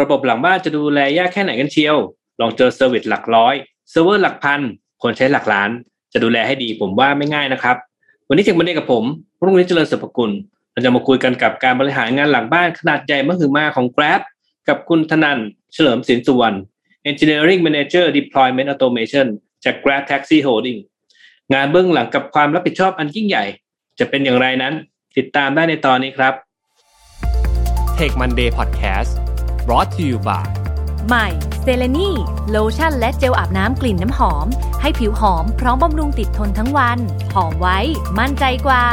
ระบบหลังบ้านจะดูแลยากแค่ไหนกันเชียว ลองเจอ service หลักร้อยเซิร์ฟเวอร์หลักพัน คนใช้หลักล้าน จะดูแลให้ดีผมว่าไม่ง่ายนะครับ วันนี้ Tech Monday กับผมรุ่งนี้เจริญสุภกุลเราจะมาคุยกันกับการบริหารงานหลังบ้านขนาดใหญ่มหึมาของ Grab กับคุณธนันเฉลิมสินสุวรรณ Engineering Manager Deployment Automation จาก Grab Taxi Holding งานเบื้องหลังกับความรับผิดชอบอันยิ่งใหญ่ จะเป็นอย่างไรนั้น ติดตามได้ในตอนนี้ครับ Tech Monday Podcast brought to you by ใหม่เซเลนีโลชั่นและเจลอาบน้ำกลิ่นน้ำหอม ให้ผิวหอมพร้อมบำรุงติดทนทั้งวัน หอมไว้มั่นใจกว่า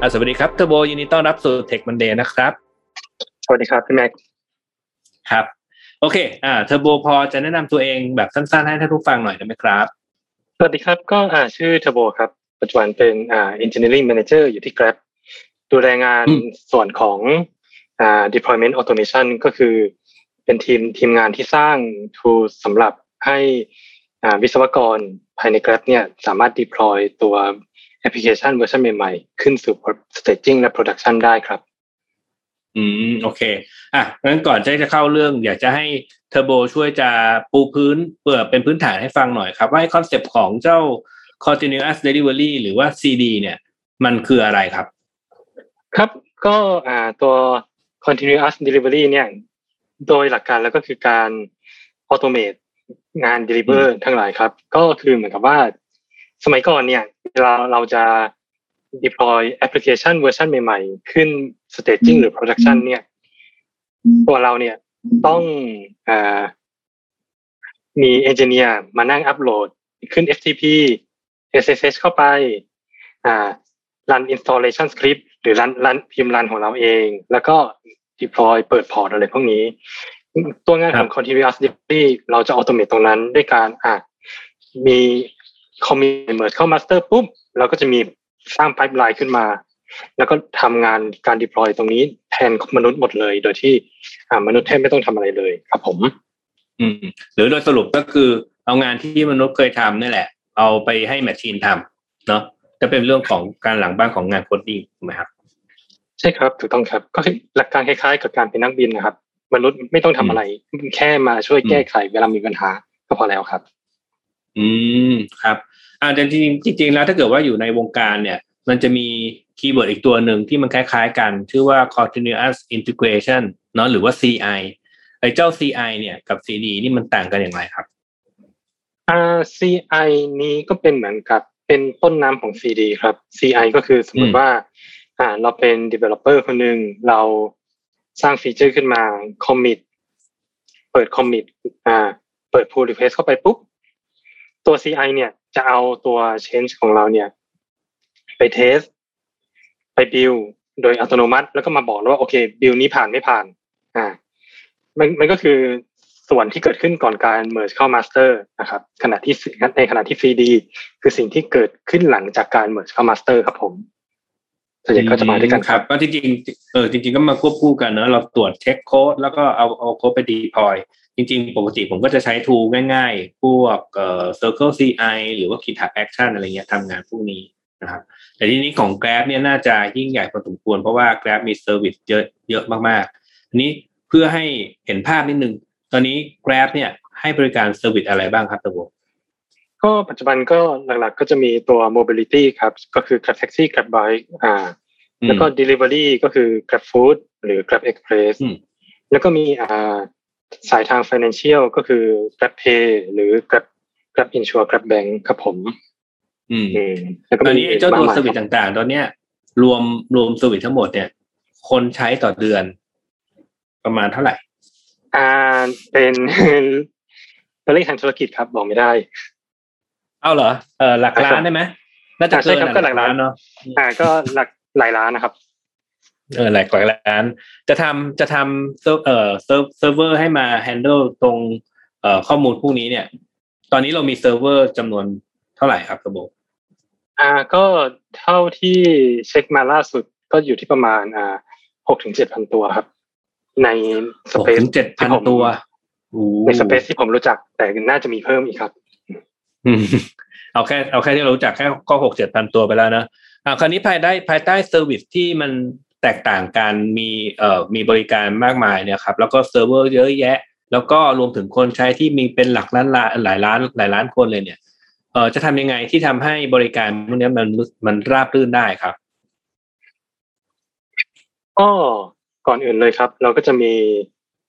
อะสวัสดีครับเทอร์โบยินดีต้อนรับสู่ Tech Monday นะครับ สวัสดีครับพี่แม็กครับ โอเค อ่าเทอร์โบพอจะแนะนำตัวเองแบบสั้น ๆ ให้ท่านผู้ฟังหน่อยได้ไหมครับ สวัสดีครับก็อ่าชื่อเทอร์โบครับ ปัจจุบันเป็นอ่า engineering manager อยู่ที่ Grab ดูแลงานอืมส่วนของอ่า deployment automation ก็คือเป็นทีมทีมงานที่สร้าง tool สำหรับให้อ่าวิศวกรภายใน Grab เนี่ยสามารถ deploy ตัวแอปพลิเคชันเวอร์ชันใหม่ๆ ขึ้นสู่ staging และ production ได้ครับอืมโอเค อะงั้นก่อนจะจะเข้าเรื่อง อยากจะให้เทอร์โบช่วยจะปูพื้นเปิดเป็นพื้นฐานให้ฟังหน่อยครับว่า concept ของเจ้า continuous delivery หรือว่า CD เนี่ย มันคืออะไรครับ ครับก็อ่าตัว continuous delivery เนี่ยโดยหลักการแล้วก็คือการ automate งาน deliver ทั้งหลายครับ ก็คือเหมือนกับว่า สมัยก่อนเนี่ยเราเราจะ deploy application เวอร์ชันใหม่ๆ ขึ้น staging หรือ production เนี่ยตัวเราเนี่ยต้องอ่ามี engineer มานั่งอัปโหลดขึ้น FTP SSH เข้าไปอ่ารัน installation script หรือรันรันพิมพ์รันของเราเอง แล้วก็ deploy เปิดพอร์ตอะไรพวกนี้ ตัวงานของ continuous delivery เราจะ automate ตรงนั้นด้วยการอะมี commit merge เข้า master ปุ๊บเราก็จะมีสร้าง pipeline ขึ้นมา แล้วก็ทำงานการ deploy ตรงนี้แทนมนุษย์หมดเลย โดยที่อ่ามนุษย์แทบไม่ต้องทำอะไรเลยครับผม อืม หรือโดยสรุปก็คือเอางานที่มนุษย์เคยทำนี่แหละ เอาไปให้ machine ทำเนาะ จะเป็นเรื่องของการหลังบ้านของงาน coding ถูกไหมครับ ใช่ครับถูกต้องครับ ก็คือหลักการคล้ายๆ กับการเป็นนักบินนะครับ มนุษย์ไม่ต้องทำอะไร แค่มาช่วยแก้ไขเวลามีปัญหาก็พอแล้วครับ อืมครับ อ่าแต่จริงๆจริงๆแล้วถ้าเกิดว่าอยู่ในวงการเนี่ย มันจะมีคีย์เวิร์ดอีกตัวหนึ่งที่มันคล้าย ๆ กัน ชื่อว่า continuous integration เนาะหรือว่า CI ไอ้เจ้า CI เนี่ยกับ CD นี่มันต่างกันอย่างไรครับอ่า CI นี้ก็เป็นเหมือนกับ เป็นต้นน้ำของ CD ครับ CI ก็คือสมมอืติมว่าอ่าเราเป็น developer คนหนึ่งเราสร้างฟีเจอร์ขึ้นมา commit เปิด commit อ่า เปิด pull request เข้าไปปุ๊บ ตัว CI เนี่ยจะเอาตัว change ของเราเนี่ย ไป test ไป build โดยอัตโนมัติ แล้วก็มาบอกแล้วว่าโอเค build นี้ผ่านไม่ผ่าน อ่า มันมันก็คือ ส่วนที่เกิดขึ้นก่อนการ merge เข้า master นะครับขณะที่ในขณะที่ CD คือสิ่งที่เกิดขึ้นหลังจากการ merge เข้า master ครับผมส่วนใหญ่ก็จะมาด้วยกันครับ ก็จริงๆเออจริง ๆ ก็มาควบคู่กันเนอะเราตรวจเช็คโค้ดแล้วก็เอาเอาโค้ดไป deploy จริง ๆ ปกติผมก็จะใช้ tool ง่าย ๆ พวกเอ่อ Circle CI หรือว่า GitHub Action อะไรเงี้ยทำงานพวกนี้นะครับแต่ทีนี้ของ Grab เนี่ยน่าจะยิ่งใหญ่พอสมควรเพราะว่า Grab มี service เยอะเยอะมากๆทีนี้เพื่อให้เห็นภาพนิดนึง ตอนนี้ Grab เนี่ยให้บริการ service อะไรบ้างครับเทอร์โบก็ปัจจุบันก็หลักๆก็จะมีตัว mobility ครับ ก็คือ Grab Taxi Grab Bike อ่า แล้วก็ delivery ก็คือ Grab Food หรือ Grab Express อืมแล้วก็มีอ่าสายทาง financial ก็คือ Grab Pay หรือ Grab Grab Insure Grab Bank ครับผม อืมอืมแล้วก็ตอนมีนี้ไอ้เจ้าตัวมกมย service ครับต่างๆ ตอนเนี้ย รวมรวม service ทั้งหมดเนี่ย คนใช้ต่อเดือน ประมาณเท่าไหร่ อ่าเป็นเป็นเลขทางธุรกิจครับบอกไม่ได้ เอาเหรอเออหลักล้านได้ไหมน่าจะอ่าใช่เกินครับอะก็หลักล้านเนาะอ่าก็หลักหลายล้านนะครับเออหลายกว่าล้าน จะทำจะทำเซิร์ฟเอ่อเซิร์ฟเซิร์ฟเวอร์ให้มา handle ตรงเอ่อข้อมูลพวกนี้เนี่ย ตอนนี้เรามีเซิร์ฟเวอร์จำนวนเท่าไหร่ครับระบบอ่าก็เท่าที่เช็คมาล่าสุดก็อยู่ที่ประมาณอ่าหกถึงเจ็ดพันตัวครับ ใน space หกถึงเจ็ดพันตัวโอ้ใน space ที่ผมรู้จัก แต่น่าจะมีเพิ่มอีกครับอืมเอาแค่เอาแค่ที่เรารู้จักแค่ก็หกเจ็ดพันตัวไปแล้วนะอ่าคราวนี้ภายได้ภายใต้ service ที่มันแตกต่างกันมีเอ่อมีบริการมากมายเนี่ยครับ แล้วก็เซิร์ฟเวอร์เยอะแยะ แล้วก็รวมถึงคนใช้ที่มีเป็นหลักล้านล้านหลายล้านหลายล้านคนเลยเนี่ยเอ่อจะทำยังไงที่ทำให้บริการพวกนี้มันมันราบรื่นได้ครับก็ ก่อนอื่นเลยครับ เราก็จะมี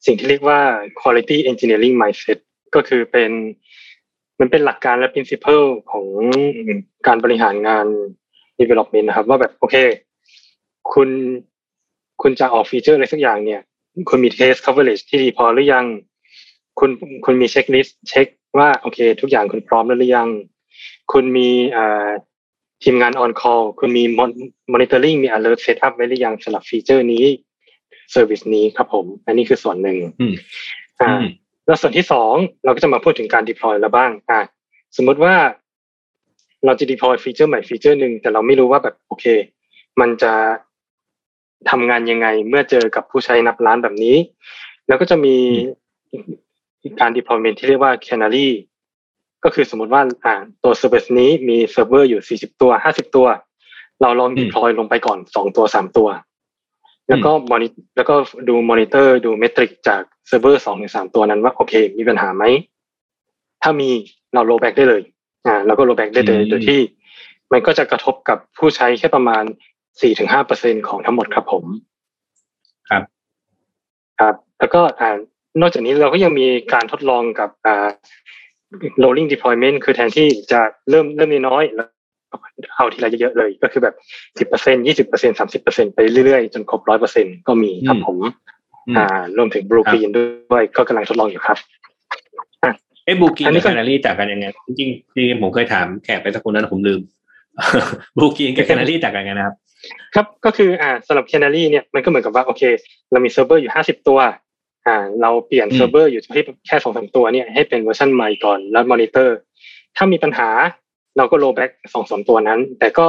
สิ่งที่เรียกว่า quality engineering mindset ก็คือเป็นมันเป็นหลักการและ principle ของการบริหารงาน development นะครับ ว่าแบบโอเค คุณคุณจะออก feature อะไรสักอย่างเนี่ย คุณมี test coverage ที่ดีพอหรือยัง คุณคุณมี checklist เช็คว่าโอเค ทุกอย่างคุณพร้อมแล้วหรือยัง คุณมีอ่าทีมงาน on call คุณมี monitoring มี alert set up ไว้หรือยังสำหรับฟีเจอร์นี้ service นี้ครับผม อันนี้คือส่วนหนึ่งอืมอ่าอืมแล้วส่วนที่สองเราก็จะมาพูดถึงการ deploy แล้วบ้าง อ่าสมมุติว่าเราจะ deploy ฟีเจอร์ใหม่ฟีเจอร์หนึ่งแต่เราไม่รู้ว่าแบบโอเค มันจะทำงานยังไงเมื่อเจอกับผู้ใช้นับล้านแบบนี้ แล้วก็จะมีการ deployment ที่เรียกว่า canary ก็คือสมมติว่าอ่าตัว service นี้มีเซิร์ฟเวอร์อยู่ 40 ตัว 50 ตัว เราลองอืม deploy ลงไปก่อน 2 ตัว 3 ตัว แล้วก็มอนิแล้วก็ดูมอนิเตอร์ดู metric จากเซิร์ฟเวอร์สองถึงสามตัวนั้นว่าโอเค มีปัญหาไหม ถ้ามีเรา rollback ได้เลย อ่าเราก็ rollback ได้เลยอืมโดยที่ มันก็จะกระทบกับผู้ใช้แค่ประมาณสี่ถึงห้าเปอร์เซ็นของทั้งหมดครับผม ครับ ครับ แล้วก็อ่านอกจากนี้เราก็ยังมีการทดลองกับอ่า rolling deployment คือแทนที่จะเริ่มเริ่มน้อยๆแล้ว เอาทีละเยอะๆเลย ก็คือแบบสิบเปอร์เซ็นยี่สิบเปอร์เซ็นสามสิบเปอร์เซ็นไปเรื่อยๆ จนครบร้อยเปอร์เซ็นก็มีครับผมอืมอ่ารวมถึงบลูกรีนด้วยก็กำลังทดลองอยู่ครับเอ้บูกีอันนี้กับก็แคนารีต่างกันยังไงจริงๆจริงๆผมเคยถามแขกไปสักคนนั้นผมลืมBlue Green กับ Canary ต่างกันยังไงนะครับ ครับก็คืออ่าสำหรับ Canary เนี่ยมันก็เหมือนกับว่าโอเค เรามีเซิร์ฟเวอร์อยู่ห้าสิบตัวอ่าเราเปลี่ยนอืมเซิร์ฟเวอร์อยู่ที่แค่สองสามตัวเนี่ยให้เป็นเวอร์ชันใหม่ก่อนแล้วมอนิเตอร์ ถ้ามีปัญหา เราก็ rollback สองสามตัวนั้น แต่ก็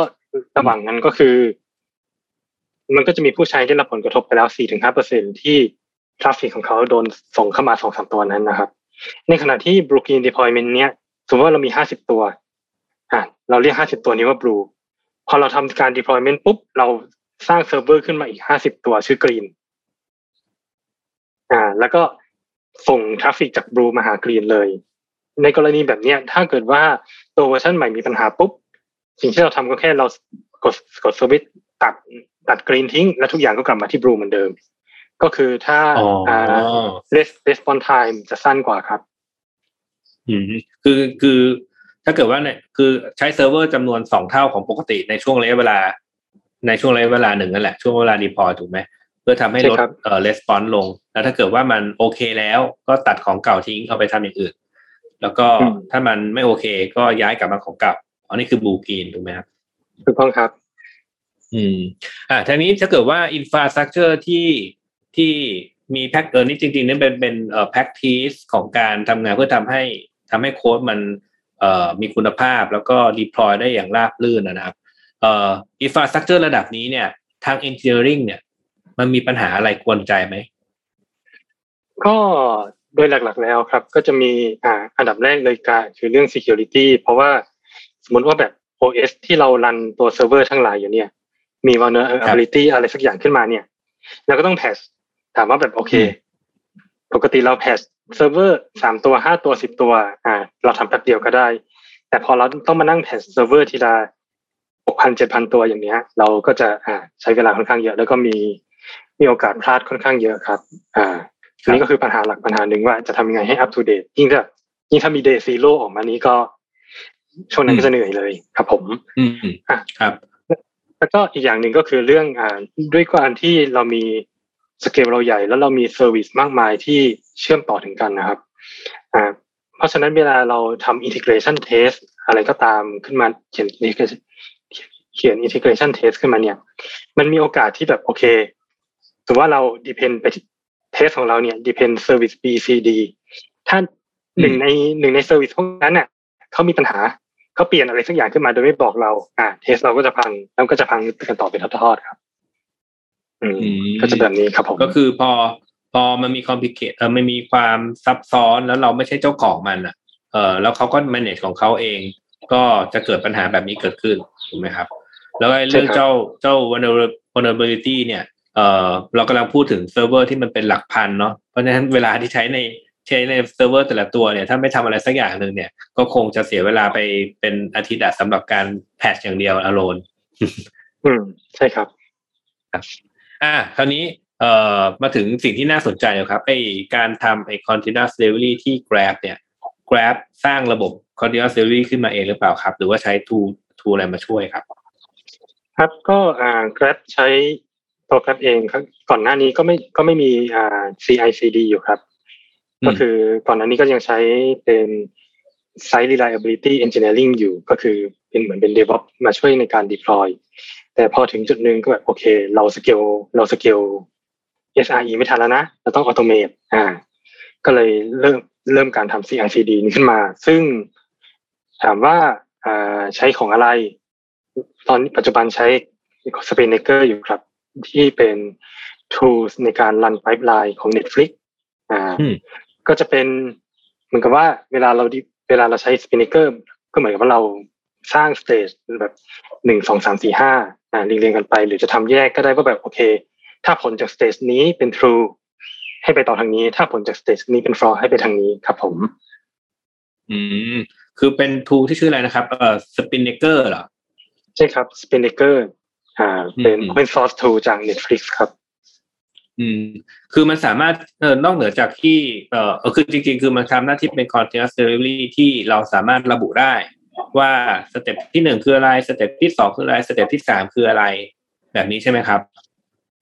ระหว่างนั้นก็คือ มันก็จะมีผู้ใช้ได้รับผลกระทบไปแล้วสี่ถึงห้าเปอร์เซ็นที่ traffic ของเขาโดนส่งเข้ามาสองสามตัวนั้นนะครับ ในขณะที่ Blue Green Deployment เนี่ยสมมติว่าเรามีห้าสิบตัวอ่าเราเรียกห้าสิบตัวนี้ว่า Blue พอเราทำการ deployment ปุ๊บ เราสร้างเซิร์ฟเวอร์ขึ้นมาอีกห้าสิบตัวชื่อ Green อ่า แล้วก็ส่ง traffic จาก Blue มาหา Green เลย ในกรณีแบบเนี้ยถ้าเกิดว่าตัวเวอร์ชันใหม่มีปัญหาปุ๊บ สิ่งที่เราทำก็แค่เรากดกดสวิตตัดตัด Green ทิ้ง แล้วทุกอย่างก็กลับมาที่ Blue เหมือนเดิม ก็คือถ้าอ๋ออ่า res- response time จะสั้นกว่าครับอืมคือคือ ถ้าเกิดว่าเนี่ยคือใช้เซิร์ฟเวอร์จำนวนสองเท่าของปกติในช่วงระยะเวลา ในช่วงระยะเวลาหนึ่งนั่นแหละ ช่วงเวลา deploy ถูกไหมเพื่อทำให้ลดใช่ครับเอ่อ response ลง แล้วถ้าเกิดว่ามันโอเคแล้วก็ตัดของเก่าทิ้งเอาไปทำอย่างอื่น แล้วก็ถ้ามันไม่โอเค ก็ย้ายกลับมาของเก่าอันนี้คือ Blue Green ถูกไหมครับถูกต้องครับ อืม อ่าทีนี้ถ้าเกิดว่าอินฟ a าสตรักเจอร์ที่ที่มีแพ็กเออนี่จริงๆนี่เป็นเป็นเอ่อ practice ของการทำงานเพื่อทำให้ทำให้โค้ดมันเอ่อมีคุณภาพแล้วก็ deploy ได้อย่างราบรื่นนะครับเอ่ออินฟ a าสตรักเจอร์ระดับนี้เนี่ย ทาง Engineering เนี่ย มันมีปัญหาอะไรกวนใจไหมก็ โดยหลักๆแล้วครับ ก็จะมีอ่าอันดับแรกเลยก็คือเรื่อง security เพราะว่าสมมติว่าแบบ OS ที่เรารันตัวเซิร์ฟเวอร์ทั้งหลายอยู่เนี่ย มี vulnerability อะไรสักอย่างขึ้นมาเนี่ยเราก็ต้อง patch ถามว่าแบบโอเค ปกติเรา patch เซิร์ฟเวอร์สามตัวห้าตัวสิบตัว อ่า เราทำแป๊บเดียวก็ได้ แต่พอเราต้องมานั่ง patch เซิร์ฟเวอร์ทีละหกพันเจ็ดพันตัวอย่างเนี้ย เราก็จะอ่าใช้เวลาค่อนข้างเยอะ แล้วก็มีมีโอกาสพลาดค่อนข้างเยอะครับ อ่า อันนี้ก็คือปัญหาหลักปัญหาหนึ่งว่าจะทำยังไงให้ up to date ยิ่งถ้ายิ่งถ้ามี day zero ออกมานี้ก็ช่วงนั้นก็จะเหนื่อยเลยครับผมอืมอะครับ แล้วก็อีกอย่างหนึ่งก็คือเรื่องอ่าด้วยการที่เรามีสเกลเราใหญ่ แล้วเรามี service มากมายที่เชื่อมต่อถึงกันนะครับอ่าเพราะฉะนั้นเวลาเราทำ integration test อะไรก็ตามขึ้นมาเขียน integration เขียน integration test ขึ้นมาเนี่ย มันมีโอกาสที่แบบโอเคสมมติว่าเรา depend ไป ที่ test ของเราเนี่ย depend service B C D ถ้าหนึ่งในหนึ่งใน service พวกนั้นน่ะเขามีปัญหาเขาเปลี่ยนอะไรสักอย่างขึ้นมาโดยไม่บอกเรา อ่า เทสเราก็จะพังแล้วก็จะพังกันต่อเป็นทอดๆครับ อืมอืมก็จะแบบนี้ครับผมก็คือพอพอมันมีคอมพิเคเออมันมีความซับซ้อนแล้วเราไม่ใช่เจ้าของมันอะ เออแล้วเขาก็ manage ของเขาเอง ก็จะเกิดปัญหาแบบนี้เกิดขึ้นถูกไหมครับ แล้วก็เรื่องใช่ครับเจ้าเจ้า vulnerability เนี่ย เอ่อเรากำลังพูดถึงเซิร์ฟเวอร์ที่มันเป็นหลักพันเนาะเพราะฉะนั้นเวลาที่ใช้ในใช้ในเซิร์ฟเวอร์แต่ละตัวเนี่ยถ้าไม่ทำอะไรสักอย่างหนึ่งเนี่ย ก็คงจะเสียเวลาไปเป็นอาทิตย์อะสำหรับการ patch อย่างเดียว alone อืมใช่ครับอ่าคราวนี้เอ่อมาถึงสิ่งที่น่าสนใจนะครับไอการทำไอ continuous delivery ที่ Grab เนี่ย Grab สร้างระบบ continuous delivery ขึ้นมาเองหรือเปล่าครับ หรือว่าใช้ tool tool อะไรมาช่วยครับ ครับก็อ่า Grab ใช้ ตัว Grab เองครับก่อนหน้านี้ก็ไม่ก็ไม่มีอ่า CI/CD อยู่ครับอืมก็คือก่อนหน้านี้ก็ยังใช้เป็น Site Reliability Engineering อยู่ก็คือเป็นเหมือนเป็น DevOps มาช่วยในการ deploy แต่พอถึงจุดหนึ่งก็แบบโอเค เราสเกลเราสเกล SRE ไม่ทันแล้วนะ เราต้อง automate อ่า ก็เลยเริ่มเริ่มการทำ CI/CD นี้ขึ้นมา ซึ่งถามว่าอ่าใช้ของอะไร ตอนนี้ปัจจุบันใช้ s p i n n a k e r อยู่ครับ ที่เป็น tools ในการรัน pipeline ของ Netflix อ่าอืมก็จะเป็นเหมือนกับว่าเวลาเราดิเวลาเราใช้ s p i n n a k e r ก็เหมือนกับว่าเราสร้าง stage แบบหนึ่งสองสามสี่ห้าอ่าเรียงๆกันไป หรือจะทำแยกก็ได้ว่าแบบโอเค ถ้าผลจาก stage นี้เป็น true ให้ไปต่อทางนี้ ถ้าผลจาก stage นี้เป็น false ให้ไปทางนี้ครับผม อืมคือเป็น tool ที่ชื่ออะไรนะครับเอ่อ Spinnaker เหรอใช่ครับ s p i n n a k e r อ่า เป็นอืม open source tool จาก Netflix ครับ อืม คือมันสามารถเออนอกเหนือจากที่เอ่อเออคือจริง ๆ คือมันทำหน้าที่เป็น continuous delivery ที่เราสามารถระบุได้ ว่า step ที่หนึ่งคืออะไร step ที่สองคืออะไร step ที่สามคืออะไร แบบนี้ใช่ไหมครับ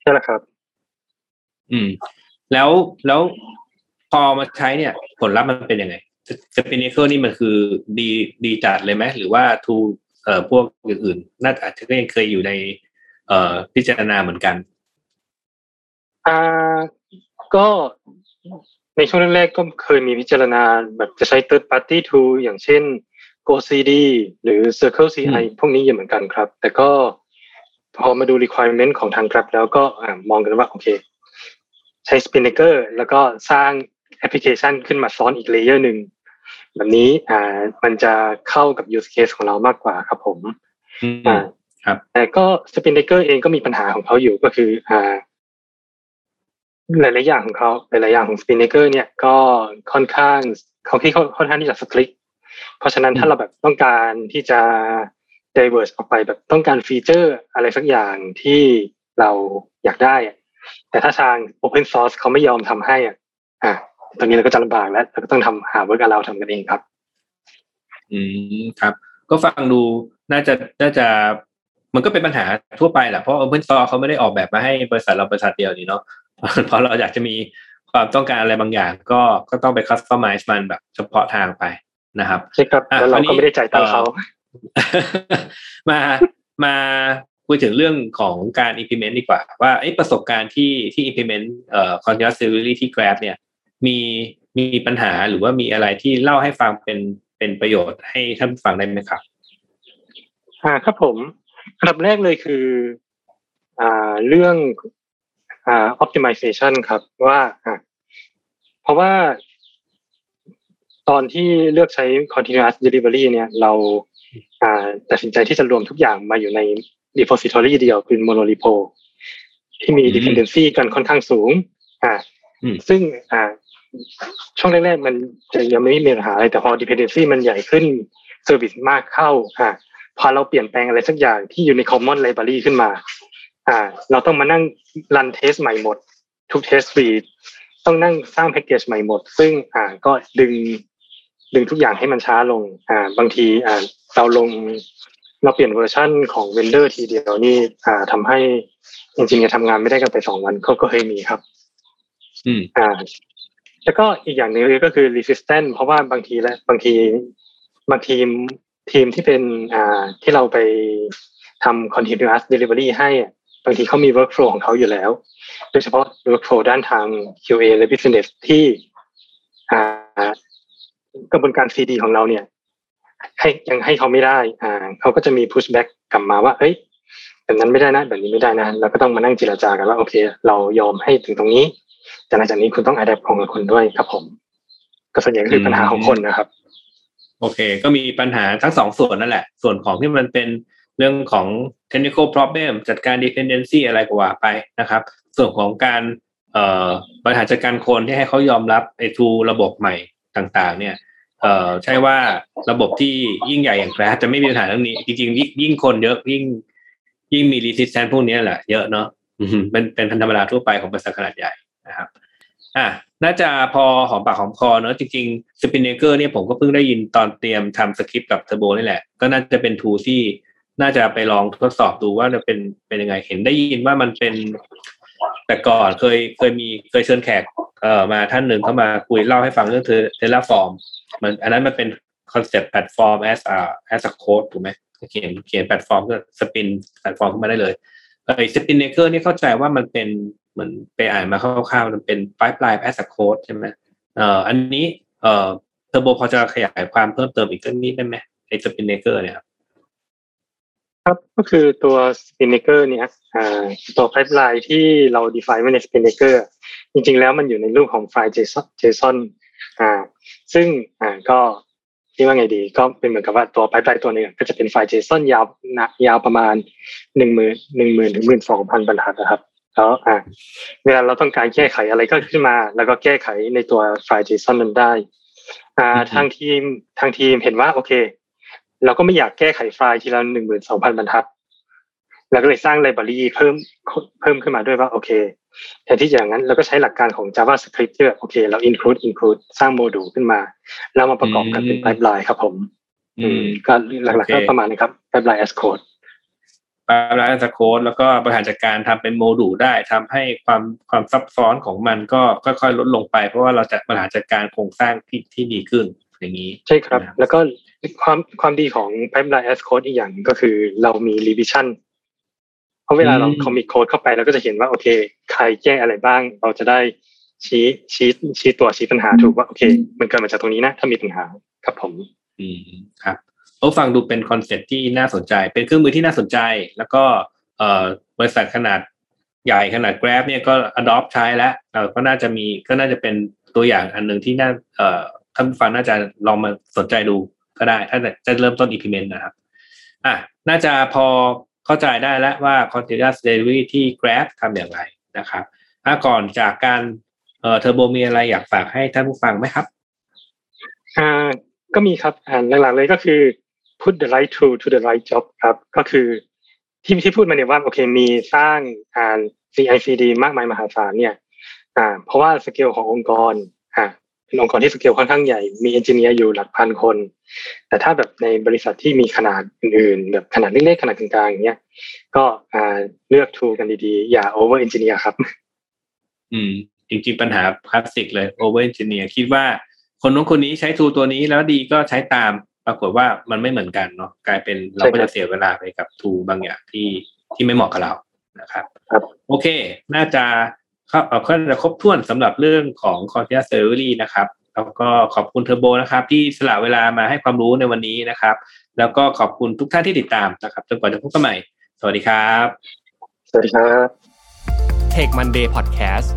ใช่แล้วครับ อืม แล้วแล้วพอมาใช้เนี่ย ผลลัพธ์มันเป็นยังไงสปินเนเคิลนี่มันคือดีดีจัดเลยไหมหรือว่าทูเอ่อพวกอื่นๆน่าจะอาจจะก็ยังเคยอยู่ใน เอ่อพิจารณาเหมือนกัน อ่าก็ในช่วงแรกๆก็เคยมีพิจารณาแบบจะใช้ third party tool อย่างเช่น GoCD หรือ Circle CI พวกนี้อยู่เหมือนกันครับ แต่ก็พอมาดู requirement ของทาง Grab แล้วก็อ่ามองกันว่า โอเค ใช้ Spinnaker แล้วก็สร้างแอปพลิเคชันขึ้นมาซ้อนอีกเลเยอร์หนึ่งแบบนี้อ่ามันจะเข้ากับ use case ของเรามากกว่าครับผมอื มอ่าครับแต่ก็ Spinnaker เองก็มีปัญหาของเขาอยู่ก็คือ อ่า หลายๆอย่างของเขาหลายๆอย่างของ Spinnaker เนี่ยก็ค่อนข้างเขาที่เขาค่อนข้างที่จะสตริกเพราะฉะนั้นถ้าเราแบบต้องการที่จะ diverge ออกไปแบบต้องการฟีเจอร์อะไรสักอย่างที่เราอยากได้อะแต่ถ้าทาง Open Source เขาไม่ยอมทำให้อะอะตรงนี้เราก็จะลำบากแล้วเราก็ต้องทำหา work around ทำกันเองครับ อืมครับ ก็ฟังดูน่าจะน่าจะ มันก็เป็นปัญหาทั่วไปแหละเพราะ Open Source เขาไม่ได้ออกแบบมาให้บริษัทเราบริษัทเดียวนี่เนาะเพราะเราอยากจะมีความต้องการอะไรบางอย่าง ก็ก็ต้องไป customize มันแบบเฉพาะทางไปนะครับใช่ครับอะแล้วเราคราวนี้ก็ไม่ได้จ่ายตังค์เขามามาคุยถึงเรื่องของการ implement ดีกว่า ว่าไอ้ประสบการณ์ที่ที่ implement เอ่อ continuous delivery ที่ Grab เนี่ย มีมีปัญหาหรือว่ามีอะไรที่เล่าให้ฟังเป็นเป็นประโยชน์ให้ท่านฟังได้ไหมครับอ่าครับผม อันดับแรกเลยคืออ่าเรื่องอ่า optimization ครับว่าอะเพราะว่าตอนที่เลือกใช้ continuous delivery เนี่ยเราอ่าตัดสินใจที่จะรวมทุกอย่างมาอยู่ใน repository เดียวคือ monorepo ที่มีอืม dependency กันค่อนข้างสูง อ่าอืมซึ่งอ่า ช่วงแรกๆมันจะยังไม่มีปัญหาอะไรแต่พอ dependency มันใหญ่ขึ้น service มากเข้า อ่า พอเราเปลี่ยนแปลงอะไรสักอย่างที่อยู่ใน common library ขึ้นมา อ่า เราต้องมานั่งรัน test ใหม่หมด ทุก test suite ต้องนั่งสร้างแพ็กเกจใหม่หมด ซึ่งอ่าก็ดึงดึงทุกอย่างให้มันช้าลง อ่า บางทีอ่าเราลงเราเปลี่ยนเวอร์ชันของ vendor ทีเดียวนี่ อ่าทำให้จริงๆทำงานไม่ได้กันไปสองวันก็ก็เคยมีครับ อืม อ่า แล้วก็อีกอย่างหนึ่งก็คือ resistant เพราะว่าบางทีแล้วบางทีบางทีม ทีมที่เป็นอ่าที่เราไปทำ continuous delivery ให้อะบางทีเขามี workflow ของเขาอยู่แล้ว โดยเฉพาะ workflow ด้านทาง QA และ business ที่อ่ากระบวนการ CD ของเราเนี่ย ให้ยังให้เขาไม่ได้ อ่าเขาก็จะมี pushback กลับมาว่าเฮ้ยแบบนั้นไม่ได้นะแบบนี้ไม่ได้นะเราก็ต้องมานั่งเจรจากันว่าโอเค เรายอมให้ถึงตรงนี้แต่หลังจากนี้คุณต้อง adapt ของคุณด้วยครับผม ก็ส่วนใหญ่ก็คือปัญหาของคนนะครับ โอเค ก็มีปัญหาทั้งสองส่วนนั่นแหละ ส่วนของที่มันเป็นเรื่องของ technical problem จัดการ dependency อะไรกว่าไปนะครับ ส่วนของการเอ่อบริหารจัดการคนที่ให้เขายอมรับไอ้ทูระบบใหม่ต่างๆ เนี่ยเอ่อใช่ว่าระบบที่ยิ่งใหญ่อย่างแกรจะไม่มีปัญหาเรื่องนี้ จริงๆ ยิ่งคนเยอะยิ่ง ยิ่งมี resistance พวกนี้แหละเยอะเนาะมเป็นเป็นพันธรรมดาทั่วไปของบริษัทขนาดใหญ่นะครับ อะน่าจะพอหอมปากหอมคอเนอะจริงๆ Spinnaker เนี่ยผมก็เพิ่งได้ยินตอนเตรียมทำสคริปต์กับเทอร์โบนี่แหละ ก็น่าจะเป็น tool ที่น่าจะไปลองทดสอบดูว่าจะเป็นเป็นยังไงเห็นได้ยินว่ามันเป็น แต่ก่อนเคยเคยมีเคยเชิญแขกเอ่อมาท่านหนึ่งเข้ามาคุยเล่าให้ฟังเรื่องเท Terraform มันอันนั้นมันเป็น concept platform as a as a code ถูกไหมเขียนเขียนแพลตฟอร์มก็ spin platform ขึ้นมาได้เลยไอ้ Spinnaker นี่เข้าใจว่ามันเป็น เหมือนไปอ่านมาคร่าวๆมันเป็น pipeline as a code ใช่ไหมเอ่ออันนี้เอ่อเทอร์โบพอจะขยายความเพิ่มเติมอีกสักนิดได้ไหมไอ้ Spinnaker เนี่ยครับครับก็คือตัว Spinnaker เนี่ยอ่ตัว pipeline ที่เรา define ไว้ใน Spinnaker จริงๆแล้วมันอยู่ในรูปของไฟล์ JSON JSON อ่า ซึ่งอ่าก็ที่ว่าไงดี ก็เป็นเหมือนกับว่าตัว pipeline ตัวหนึงก็จะเป็นไฟล์ JSON ยาวนะยาวประมาณหนึ่งหมื่นหนึ่งหมื่นถึงหมื่นสองพันบรรทัดนะครับ แล้วอ่าเวลาเราต้องการแก้ไขอะไรก็ขึ้นมา แล้วก็แก้ไขในตัวไฟล์ JSON นั้นได้ อ่าทางทีมทางทีมเห็นว่าโอเค เราก็ไม่อยากแก้ไขไฟล์ทีละหนึ่งหมื่นสองพันบรรทัดเราก็เลยสร้างไลบรารีเพิ่มเพิ่มขึ้นมาด้วยว่าโอเคแทนที่จะอย่างนั้นเราก็ใช้หลักการของ JavaScript ที่แบบโอเค เรา include include สร้างโมดูลขึ้นมา แล้วมาประกอบกันเป็น pipeline ครับผม อืมก็หลักๆก็ประมาณนี้ครับ pipeline as code ปาร้านสโคดแล้วก็บริหารจัดการทำเป็นโมดูลได้ทำให้ความความซับซ้อนของมันก็ค่อยๆลดลงไป เพราะว่าเราจะบริหารจัดการโครงสร้างที่ที่ดีขึ้นอย่างนี้ ใช่ครับนะครับแล้วก็ความความดีของ pipeline as code อีกอย่างก็คือเรามี revision เพราะเวลาเราอืม commit code เข้าไปเราก็จะเห็นว่าโอเค ใครแก้อะไรบ้าง เราจะได้ชี้ชี้ชี้ตัวชี้ปัญหาถูกว่าโอเค มันเกิดมาจากตรงนี้นะ ถ้ามีปัญหาครับผม อืมครับ โอ้ฟังดูเป็น concept ที่น่าสนใจ เป็นเครื่องมือที่น่าสนใจ แล้วก็เออบริษัทขนาดใหญ่ขนาด Grab เนี่ยก็ adopt ใช้แล้วก็น่าจะมีก็น่าจะเป็นตัวอย่างอันหนึ่งที่น่าเออท่านผู้ฟังน่าจะลองมาสนใจดูก็ได้ ถ้าจะเริ่มต้น implement นะครับอะน่าจะพอเข้าใจได้แล้วว่า continuous delivery ที่ Grab ทำอย่างไรนะครับถ้าก่อนจากการเอ่อเทอร์โบมีอะไรอยากฝากให้ท่านผู้ฟังไหมครับอ่าก็มีครับอ่าหลักๆเลยก็คือ put the right tool to the right job ครับ ก็คือที่ที่พูดมาเนี่ยว่าโอเคมีสร้างอ่า CICD มากมายมหาศาลเนี่ย อ่า เพราะว่าสเกลขององค์กรอ่าเป็นองค์กรที่สเกลค่อนข้างใหญ่มีเอนจิเนียร์อยู่หลักพันคน แต่ถ้าแบบในบริษัทที่มีขนาดอื่นๆ แบบขนาดเล็กๆขนาดกลางๆอย่างเงี้ยก็อ่าเลือก tool กันดีๆ อย่า over engineer ครับ อืม จริงๆปัญหาคลาสสิกเลย over engineer คิดว่าคนนู้นคนนี้ใช้ทูตัวนี้แล้วดีก็ใช้ตาม ปรากฏว่ามันไม่เหมือนกันเนาะกลายเป็นเราก็จะเสียเวลาไปกับทูบางอย่างที่ที่ไม่เหมาะกับเรานะครับครับโอเค น่าจะเข้าเอาเข้าจะครบถ้วนสำหรับเรื่องของ continuous delivery นะครับ แล้วก็ขอบคุณเทอร์โบนะครับ ที่สละเวลามาให้ความรู้ในวันนี้นะครับ แล้วก็ขอบคุณทุกท่านที่ติดตามนะครับจนกว่าจะพบกันใหม่ สวัสดีครับ สวัสดีครับ Tech Monday Podcast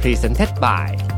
Presented by